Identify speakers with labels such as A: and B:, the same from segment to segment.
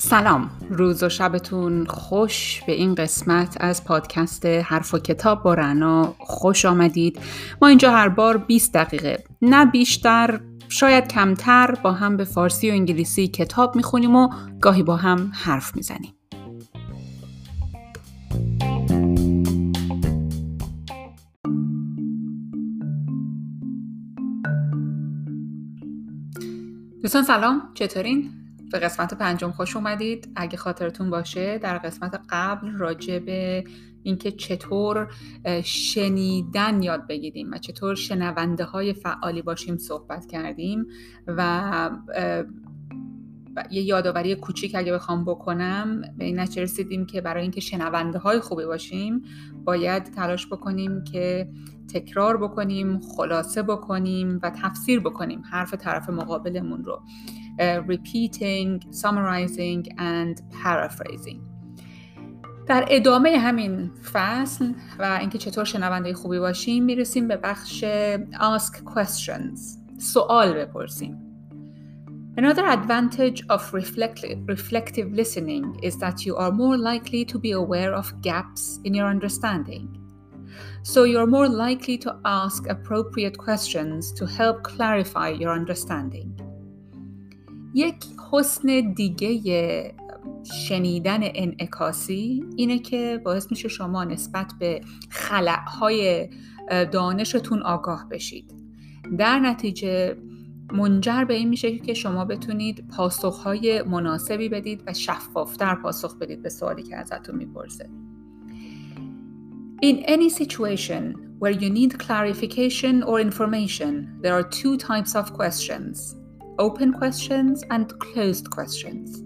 A: سلام. روز و شبتون خوش به این قسمت از پادکست حرف و کتاب با رنا. خوش آمدید. ما اینجا هر بار 20 دقیقه. نه بیشتر شاید کمتر با هم به فارسی و انگلیسی کتاب می‌خونیم و گاهی با هم حرف می‌زنیم. دوستان سلام چطورین؟ به قسمت پنجم خوش اومدید اگه خاطرتون باشه در قسمت قبل راجع به اینکه چطور شنیدن یاد بگیریم و چطور شنونده های فعالی باشیم صحبت کردیم و یه یادآوری کوچیک اگه بخوام بکنم به این نتیجه رسیدیم که برای اینکه شنونده های خوبی باشیم باید تلاش بکنیم که تکرار بکنیم خلاصه بکنیم و تفسیر بکنیم حرف طرف مقابلمون رو. repeating, summarizing and paraphrasing. در ادامه همین فصل و اینکه چطور شنونده خوبی باشیم می‌رسیم به بخش ask questions. سوال بپرسیم. Another advantage of reflective listening is that you are more likely to be aware of gaps in your understanding. So you're more likely to ask appropriate questions to help clarify your understanding. یک حسن دیگه شنیدن انعکاسی اینه که باعث میشه شما نسبت به خلعهای دانشتون آگاه بشید در نتیجه منجر به این میشه که شما بتونید پاسخهای مناسبی بدید و شفافتر پاسخ بدید به سوالی که ازتون میپرسه In any situation where you need clarification or information, there are two types of questions open questions and closed questions.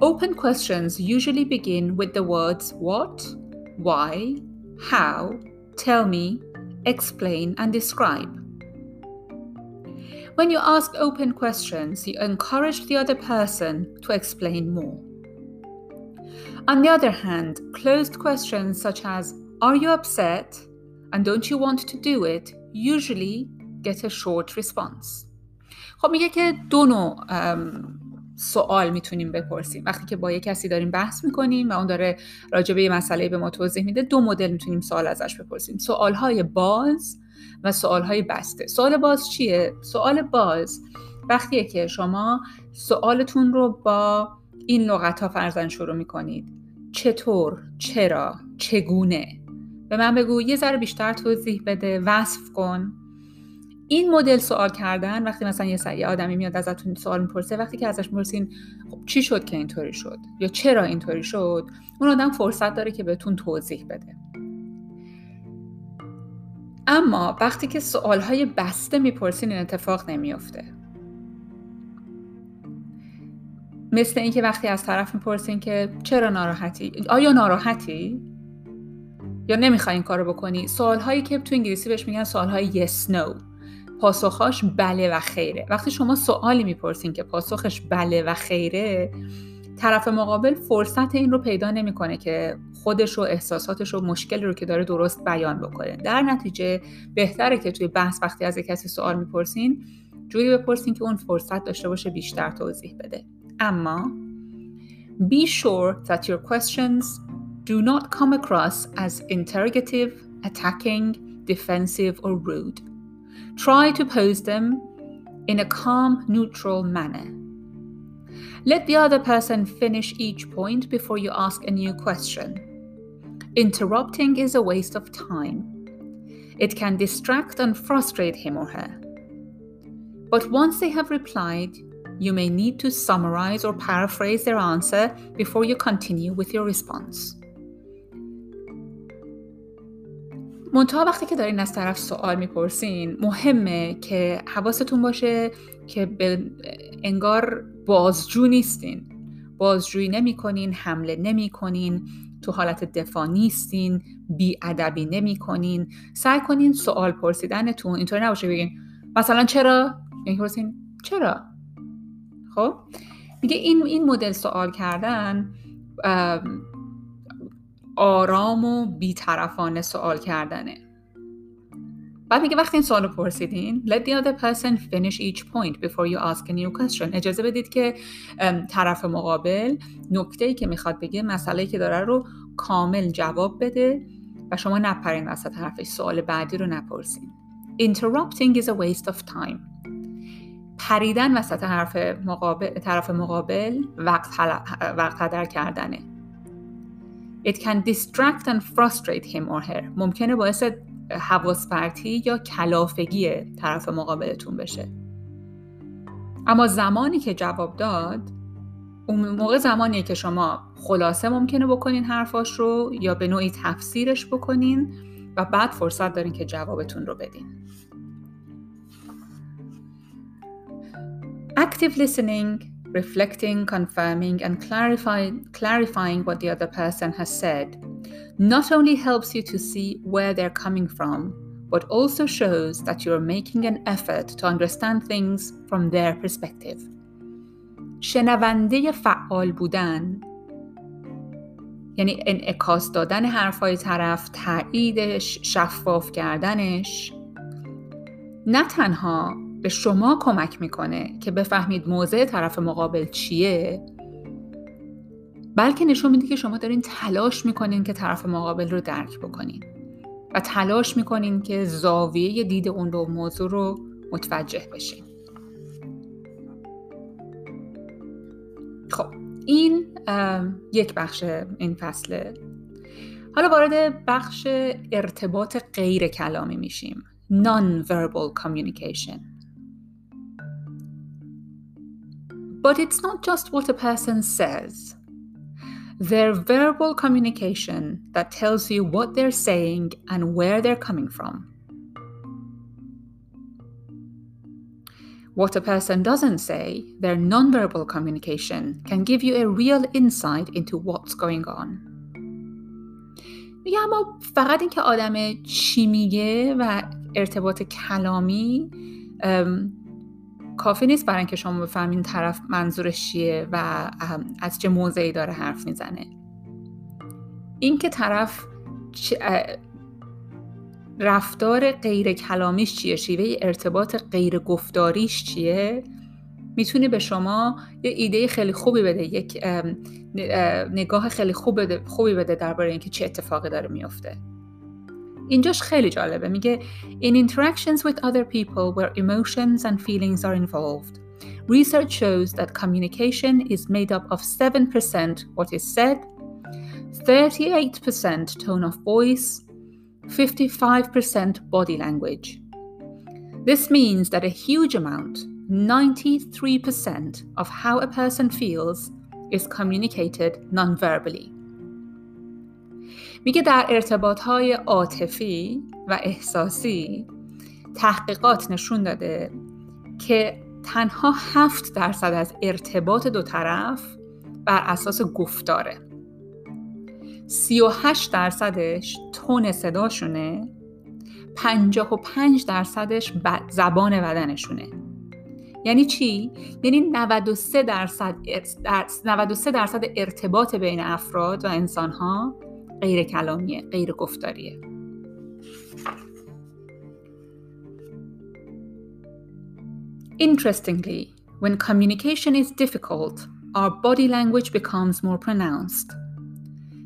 A: Open questions usually begin with the words what, why, how, tell me, explain, and describe. When you ask open questions, you encourage the other person to explain more. On the other hand, closed questions such as, Are you upset? and Don't you want to do it? usually get a short response. خب میگه که دو نوع سوال میتونیم بپرسیم وقتی که با یه کسی داریم بحث میکنیم و اون داره راجع به یه مسئله به ما توضیح میده دو مدل میتونیم سوال ازش بپرسیم سوال های باز و سوال های بسته. سوال باز چیه؟ سوال باز وقتیه که شما سوالتون رو با این لغت ها فرزن شروع می‌کنید. چطور؟ چرا؟ چگونه؟ به من بگو یه ذره بیشتر توضیح بده وصف کن. این مدل سوال کردن وقتی مثلا یه سعی آدمی میاد ازتون سوال می‌پرسه وقتی که ازش می‌پرسین خب چی شد که اینطوری شد؟ یا چرا اینطوری شد؟ اون آدم فرصت داره که بهتون توضیح بده. اما وقتی که های بسته می‌پرسین این اتفاق نمیافته. مثل اینکه وقتی از طرف می‌پرسین که چرا ناراحتی؟ آیا ناراحتی؟ یا نمی‌خوای این کارو بکنی؟ سوال هایی که تو انگلیسی بهش میگن سوال های yes no. پاسخاش بله و خیره. وقتی شما سوالی می‌پرسین که پاسخش بله و خیره طرف مقابل فرصت این رو پیدا نمی‌کنه که خودش و احساساتش و مشکلی رو که داره درست بیان بکنه در نتیجه بهتره که توی بحث وقتی از کسی سوال می‌پرسین جوری بپرسین که اون فرصت داشته باشه بیشتر توضیح بده اما be sure that your questions do not come across as interrogative, attacking, defensive or rude. Try to pose them in a calm, neutral manner. Let the other person finish each point before you ask a new question. Interrupting is a waste of time. It can distract and frustrate him or her. But once they have replied, you may need to summarize or paraphrase their answer before you continue with your response. منتها وقتی که دارین از طرف سوال می‌پرسین مهمه که حواستون باشه که به انگار بازجو نیستین. بازجویی نمی کنین حمله نمی کنین تو حالت دفاع نیستین بی ادبی نمی کنین سعی کنین سوال پرسیدنتون. اینطوری نباشه بگین مثلا چرا؟ یعنی پرسین چرا؟ خب؟ میگه این این مدل سوال کردن آرام و بیطرفانه سوال کردنه. بعد میگه وقتی این سوال پرسیدین let the other person finish each point before you ask a new question. اجازه بدید که طرف مقابل نکته که می‌خواد بگه مسئله که داره رو کامل جواب بده و شما نپرین وسط حرفش سوال بعدی رو نپرسین. Interrupting is a waste of time. پریدن وسط حرف مقابل، طرف مقابل وقت, وقت هدر کردنه. It can distract and frustrate him or her. ممکنه باعث حواس پرتی یا کلافگی طرف مقابلتون بشه. اما زمانی که جواب داد اون موقع زمانیه که شما خلاصه ممکنه بکنین حرفاش رو یا به نوعی تفسیرش بکنین و بعد فرصت دارین که جوابتون رو بدین. Active listening, reflecting, confirming, and clarifying, clarifying what the other person has said not only helps you to see where they're coming from, but also shows that you're making an effort to understand things from their perspective. شنونده فعال بودن یعنی انعکاس دادن حرفای طرف تاییدش شفاف کردنش نه تنها به شما کمک می‌کنه که بفهمید موضع طرف مقابل چیه؟ بلکه نشون میده که شما دارین تلاش می‌کنین که طرف مقابل رو درک بکنین و تلاش می‌کنین که زاویه دید اون رو موضوع رو متوجه بشین. خب این یک بخش این فصله حالا وارد بخش ارتباط غیر کلامی میشیم. Non-verbal communication. But it's not just what a person says Their verbal communication that tells you what they're saying and where they're coming from. What a person doesn't say, their nonverbal communication, can give you a real insight into what's going on. میگه اما فقط اینکه آدم چی میگه و ارتباط کلامی کافی نیست برای اینکه شما بفهمین طرف منظورش چیه و از چه موضعی داره حرف می‌زنه. اینکه طرف رفتار غیر کلامیش چیه؟ شیوه ارتباط غیر گفتاریش چیه؟ می‌تونه به شما یه ایده خیلی خوبی بده یک نگاه خیلی خوبی بده درباره اینکه چه اتفاقی داره میفته اینجاش خیلی جالبه میگه In interactions with other people where emotions and feelings are involved Research shows that communication is made up of 7% what is said 38% tone of voice 55% body language This means that a huge amount 93% of how a person feels is communicated non-verbally میگه در ارتباط های عاطفی و احساسی تحقیقات نشون داده که تنها 7 درصد از ارتباط دو طرف بر اساس گفتاره 38 درصدش تون صداشونه 55 درصدش زبان بدنشونه یعنی چی؟ یعنی 93 درصد 93 درصد ارتباط بین افراد و انسانها غیر کلامیه غیر گفتاریه Interestingly, when communication is difficult, our body language becomes more pronounced.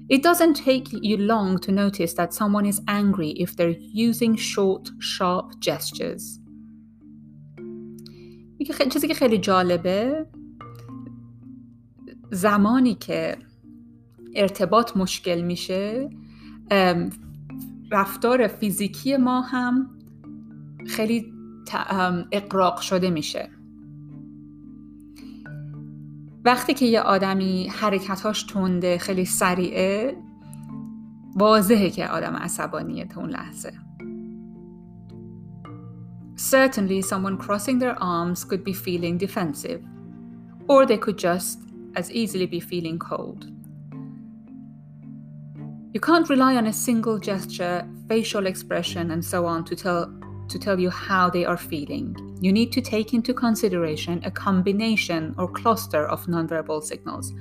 A: It doesn't take you long to notice that someone is angry if they're using short, sharp gestures. چیزی که خیلی جالبه زمانی که ارتباط مشکل میشه. رفتار فیزیکی ما هم خیلی اقراق شده میشه. وقتی که یه آدمی حرکتاش تنده خیلی سریعه واضحه که آدم عصبانیه تا اون لحظه. Certainly someone crossing their arms could be feeling defensive or they could just as easily be feeling cold. You can't rely on a single gesture, facial expression, and so on to tell to tell you how they are feeling. You need to take into consideration a combination or cluster of nonverbal signals.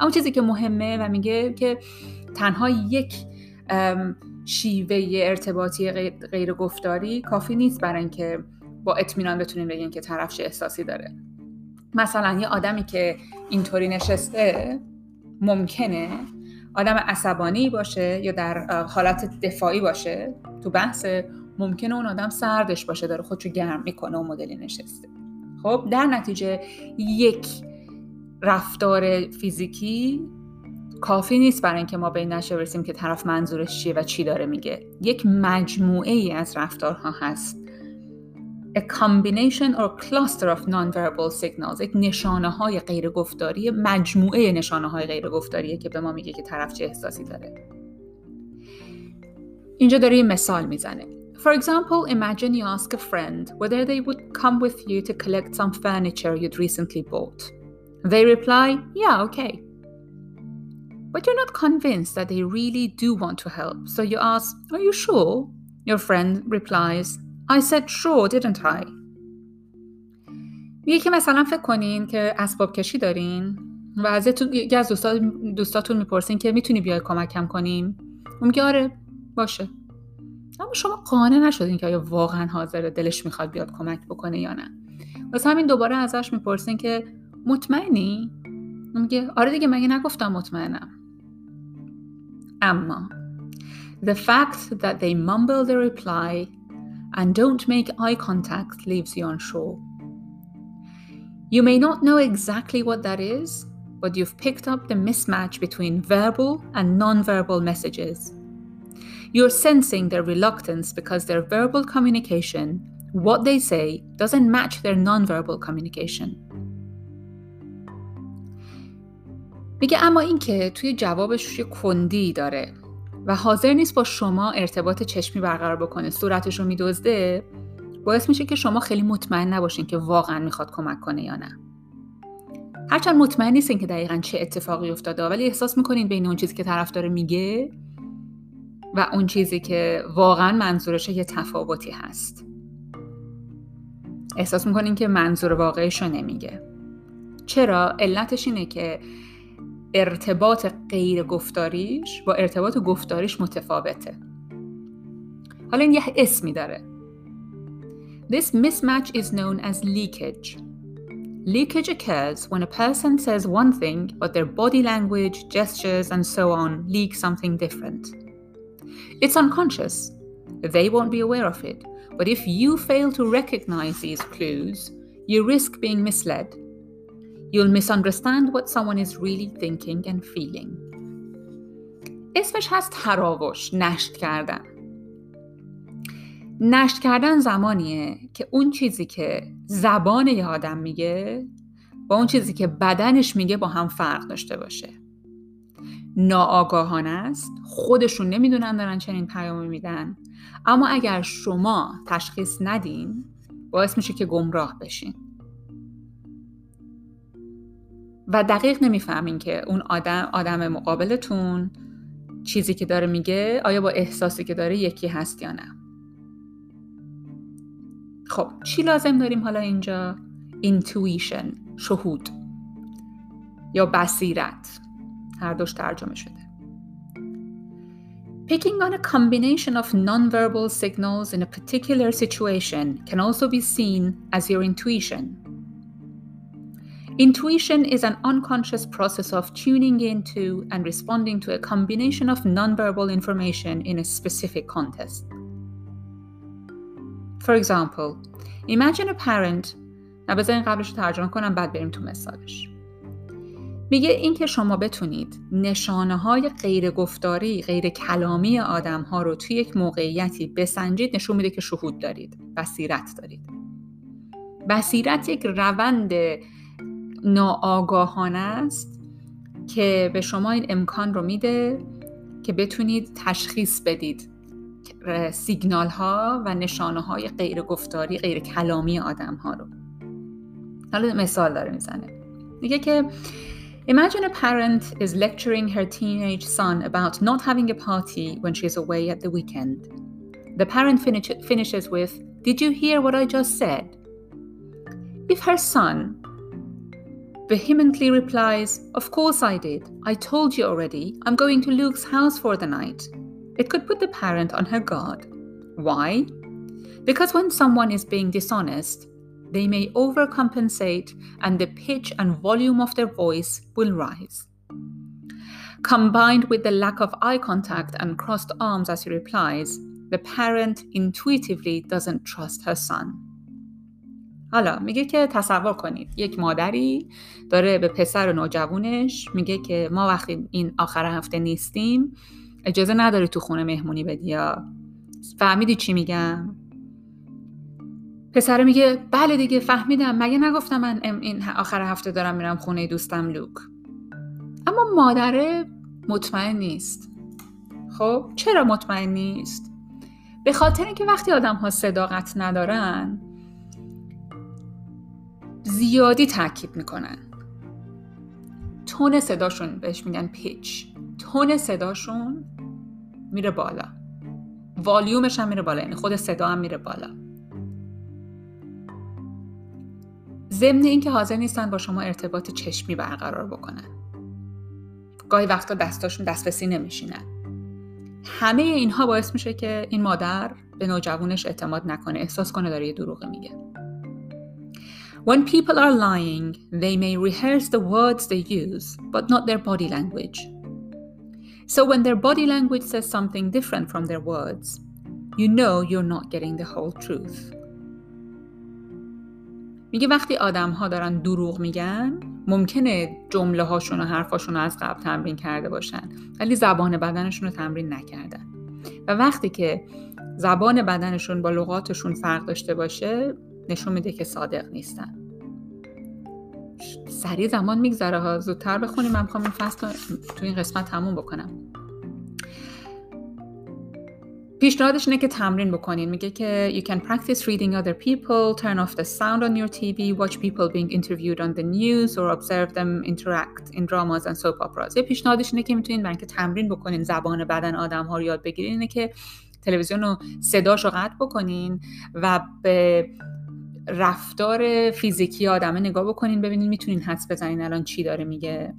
A: اما چیزی که مهمه و میگه که تنها یک شیوه ارتباطی غیر گفتاری کافی نیست برای اینکه با اطمینان بتونیم بگیم که طرف چه احساسی داره مثلا یه آدمی که اینطوری نشسته ممکنه آدم عصبانی باشه یا در حالت دفاعی باشه تو بحث ممکنه اون آدم سردش باشه داره خودشو گرم می‌کنه و مدلی نشسته. خب در نتیجه یک رفتار فیزیکی کافی نیست برای اینکه ما به این نشه برسیم که طرف منظورش چیه و چی داره میگه. یک مجموعه ای از رفتارها هست. a combination or cluster of non-verbal signals یک نشانه های غیر گفتاری مجموعه نشانه های غیر گفتاریه که به ما میگه که طرف چه احساسی داره اینجا داره یه مثال میزنه For example, imagine you ask a friend whether they would come with you to collect some furniture you'd recently bought. They reply, yeah, okay. But you're not convinced that they really do want to help, so you ask, Are you sure? Your friend replies, I said sure, didn't I? میگه که مثلا فکر کنین که اسباب کشی دارین و ازتون یکی از دوستاتون, دوستاتون می‌پرسین که می‌تونی بیای کمکم کنیم اون میگه آره باشه. اما شما قانع نشدین که آیا واقعا حاضر دلش می‌خواد بیاد کمک بکنه یا نه. واسه همین دوباره ازش می‌پرسین که مطمئنی؟ اون میگه آره دیگه مگه نگفتم مطمئنم. اما the fact that they mumble the reply and don't make eye contact leaves you unsure. You may not know exactly what that is, but you've picked up the mismatch between verbal and non-verbal messages. You're sensing their reluctance because their verbal communication, what they say, doesn't match their non-verbal communication. میگه اما اینکه توی جوابش یه کندی داره و حاضر نیست با شما ارتباط چشمی برقرار بکنه. صورتش رو میدزده؟ باعث میشه که شما خیلی مطمئن نباشین که واقعا می‌خواد کمک کنه یا نه. هرچند مطمئن نیستین که دقیقا چه اتفاقی افتاده ولی احساس می‌کنین بین اون چیزی که طرف داره میگه و اون چیزی که واقعا منظورش یه تفاوتی هست. احساس می‌کنین که منظور واقعیش رو نمیگه. چرا؟ علتش اینه که ارتباط غیر گفتاریش با ارتباط گفتاریش متفاوته حالا این یه اسمی داره This mismatch is known as leakage. Leakage occurs when a person says one thing, but their body language, gestures, and so on leak something different. It's unconscious. They won't be aware of it. But if you fail to recognize these clues, you risk being misled You'll misunderstand what someone is really thinking and feeling. اسمش هست تراوش نشت کردن. نشت کردن زمانیه که اون چیزی که زبان یه آدم میگه با اون چیزی که بدنش میگه با هم فرق داشته باشه. ناآگاهانه است خودشون نمی‌دونن دارن چنین پیامی میدن. اما اگر شما تشخیص ندین باعث میشه که گمراه بشین. و دقیق نمی‌فهمین که اون آدم آدم مقابلتون چیزی که داره میگه آیا با احساسی که داره یکی هست یا نه. خب چی لازم داریم حالا اینجا؟ Intuition شهود یا بصیرت. هر دوش ترجمه شده. Picking on a combination of nonverbal signals in a particular situation can also be seen as your intuition. Intuition is an unconscious process of tuning into and responding to a combination of nonverbal information in a specific context. For example, imagine a parent نه قبلش رو ترجمه کنم بعد بریم تو مثالش میگه اینکه شما بتونید نشانه های غیر گفتاری غیر کلامی آدم ها رو توی یک موقعیتی بسنجید نشون میده که شهود دارید بصیرت دارید بصیرت یک روند ناآگاهانه است که به شما این امکان رو میده که بتونید تشخیص بدید سیگنال ها و نشانه های غیر گفتاری غیر کلامی آدم ها رو حالا مثال داره می‌زنه میگه که Imagine a parent is lecturing her teenage son about not having a party when she's away at the weekend. The parent finish- finishes with, Did you hear what I just said? If her son vehemently replies, Of course I did. I told you already. I'm going to Luke's house for the night. It could put the parent on her guard. Why? Because when someone is being dishonest, they may overcompensate and the pitch and volume of their voice will rise. Combined with the lack of eye contact and crossed arms as he replies, the parent intuitively doesn't trust her son. حالا میگه که تصور کنید یک مادری داره به پسر نوجوانش میگه که ما وقتی این آخر هفته نیستیم اجازه نداری تو خونه مهمونی بدی یا فهمیدی چی میگم؟ پسر میگه بله دیگه فهمیدم مگه نگفتم من این آخر هفته دارم میرم خونه دوستم لوک؟ اما مادره مطمئن نیست. خب چرا مطمئن نیست؟ به خاطر اینکه وقتی آدم ها صداقت ندارن زیادی تاکید می‌کنن. تون صداشون بهش میگن پیچ تون صداشون میره بالا. والیومش هم میره بالا یعنی خود صدا هم میره بالا. ضمن اینکه حاضر نیستن با شما ارتباط چشمی برقرار بکنن. گاهی وقتا دستاشون دست به سینه همه اینها باعث میشه که این مادر به نوجوانش اعتماد نکنه احساس کنه داره یه دروغ میگه. When people are lying, they may rehearse the words they use, but not their body language. So when their body language says something different from their words, you know you're not getting the whole truth. میگه وقتی آدم ها دارن دروغ میگن ممکنه جمله هاشون و حرفاشون رو از قبل تمرین کرده باشن ولی زبان بدنشون رو تمرین نکردن و وقتی که زبان بدنشون با لغاتشون فرق داشته باشه نشون میده که صادق نیستن. سریع زمان میگذره ها. زودتر بخونیم. من می‌خوام این فصل تو این قسمت تموم بکنم. پیشنهادش اینه که تمرین بکنین. میگه که you can practice reading other people turn off the sound on your TV watch people being interviewed on the news or observe them interact in dramas and soap operas. یه پیشنهادش اینه که می‌تونین برای که تمرین بکنین زبان بدن آدم ها رو یاد بگیرین. اینه که تلویزیون رو صداش رو قطع بکنین و به رفتار فیزیکی آدمه نگاه بکنین ببینین می‌تونین حدس بزنین الان چی داره میگه.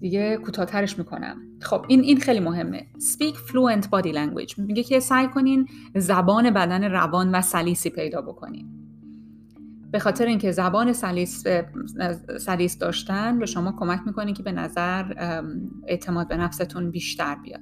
A: دیگه کوتاهترش می‌کنم. خب این این خیلی مهمه. Speak fluent body language. میگه که سعی کنین زبان بدن روان و سلیسی پیدا بکنین. به خاطر اینکه زبان سلیس سلیس داشتن به شما کمک می‌کنه که به نظر اعتماد به نفستون بیشتر بیاد.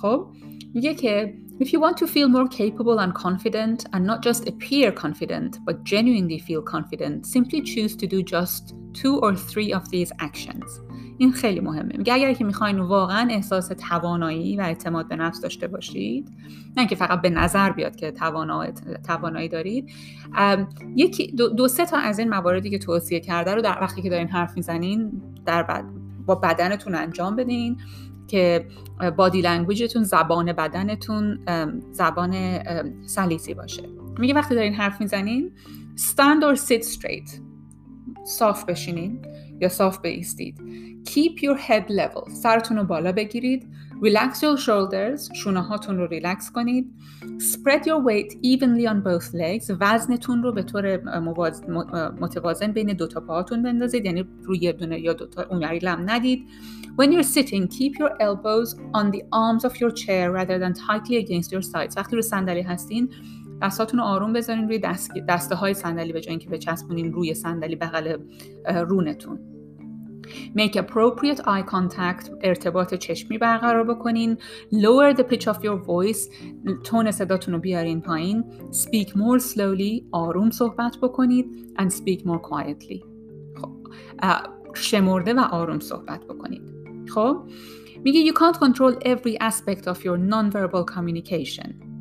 A: خب میگه که If you want to feel more capable and confident and not just appear confident but genuinely feel confident, simply choose to do just two or three of these actions. این خیلی مهمه میگه اگر که می‌خواین واقعا احساس توانایی و اعتماد به نفس داشته باشید نه اینکه فقط به نظر بیاد که توانایی دارید یکی دو, دو سه تا از این مواردی که توصیه کرده رو در وقتی که دارین حرف می‌زنین در بعد با بدنتون انجام بدین که body language تون زبان بدنتون زبان سلیسی باشه. میگه وقتی دارین حرف می‌زنین stand or sit straight. صاف بشینین یا صاف بایستید Keep your head level. سرتون رو بالا بگیرید. Relax your shoulders. شونه هاتون رو ریلکس کنید. Spread your weight evenly on both legs. وزنتون رو به طور متوازن بین دو تا پاهاتون بندازید. یعنی روی یه دونه یا دو تا اونوری لم ندید. When you're sitting keep your elbows on the arms of your chair rather than tightly against your sides. وقتی رو صندلی هستین دستاتون رو آروم بذارین روی دست... دسته های صندلی به جای اینکه بچسبونین روی صندلی بغل رونتون. Make appropriate eye contact ارتباط چشمی برقرار بکنین Lower the pitch of your voice تون صداتون رو بیارین پایین Speak more slowly آروم صحبت بکنید And speak more quietly خب شمرده و آروم صحبت بکنید خب میگه You can't control every aspect of your non-verbal communication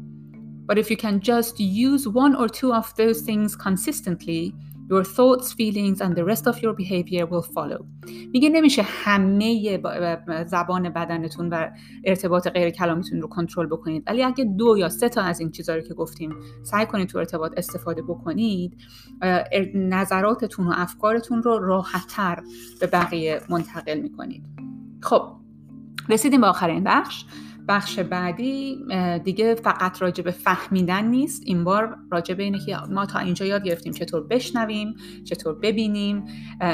A: But if you can just use one or two of those things consistently Your thoughts, feelings and the rest of your behavior will follow. میگه نمیشه همه زبان بدنتون و ارتباط غیر کلامیتون رو کنترل بکنید. ولی اگه دو یا سه تا از این چیزا رو که گفتیم سعی کنید تو ارتباط استفاده بکنید نظراتتون و افکارتون رو راحتتر به بقیه منتقل می‌کنید. خب رسیدیم به آخرین بخش. بخش بعدی دیگه فقط راجع به فهمیدن نیست. این بار راجع به اینه که ما تا اینجا یاد گرفتیم چطور بشنویم چطور ببینیم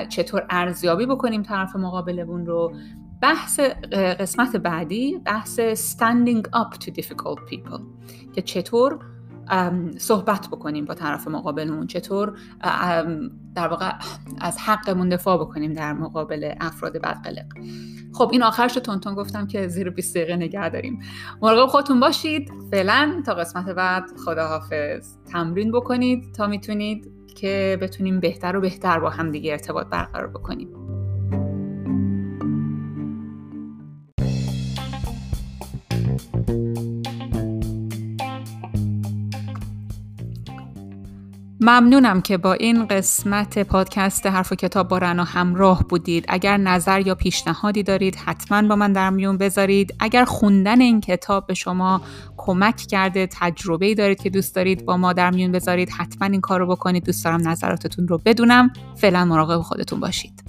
A: چطور ارزیابی بکنیم طرف مقابلمون رو. بحث قسمت بعدی بحث standing up to difficult people که چطور صحبت بکنیم با طرف مقابلمون چطور در واقع از حقمون دفاع بکنیم در مقابل افراد بدقلق خب این آخرش رو تونتون گفتم که زیر 20 دقیقه نگه داریم. مراقب خودتون باشید. فعلا تا قسمت بعد خداحافظ. تمرین بکنید تا می‌تونید که بتونیم بهتر و بهتر با هم دیگه ارتباط برقرار بکنیم. ممنونم که با این قسمت پادکست حرف و کتاب با رنا همراه بودید. اگر نظر یا پیشنهادی دارید حتما با من در میون بذارید. اگر خوندن این کتاب به شما کمک کرده تجربه دارید که دوست دارید با ما در میون بذارید حتما این کار رو بکنید. دوست دارم نظراتتون رو بدونم. فعلا مراقب خودتون باشید.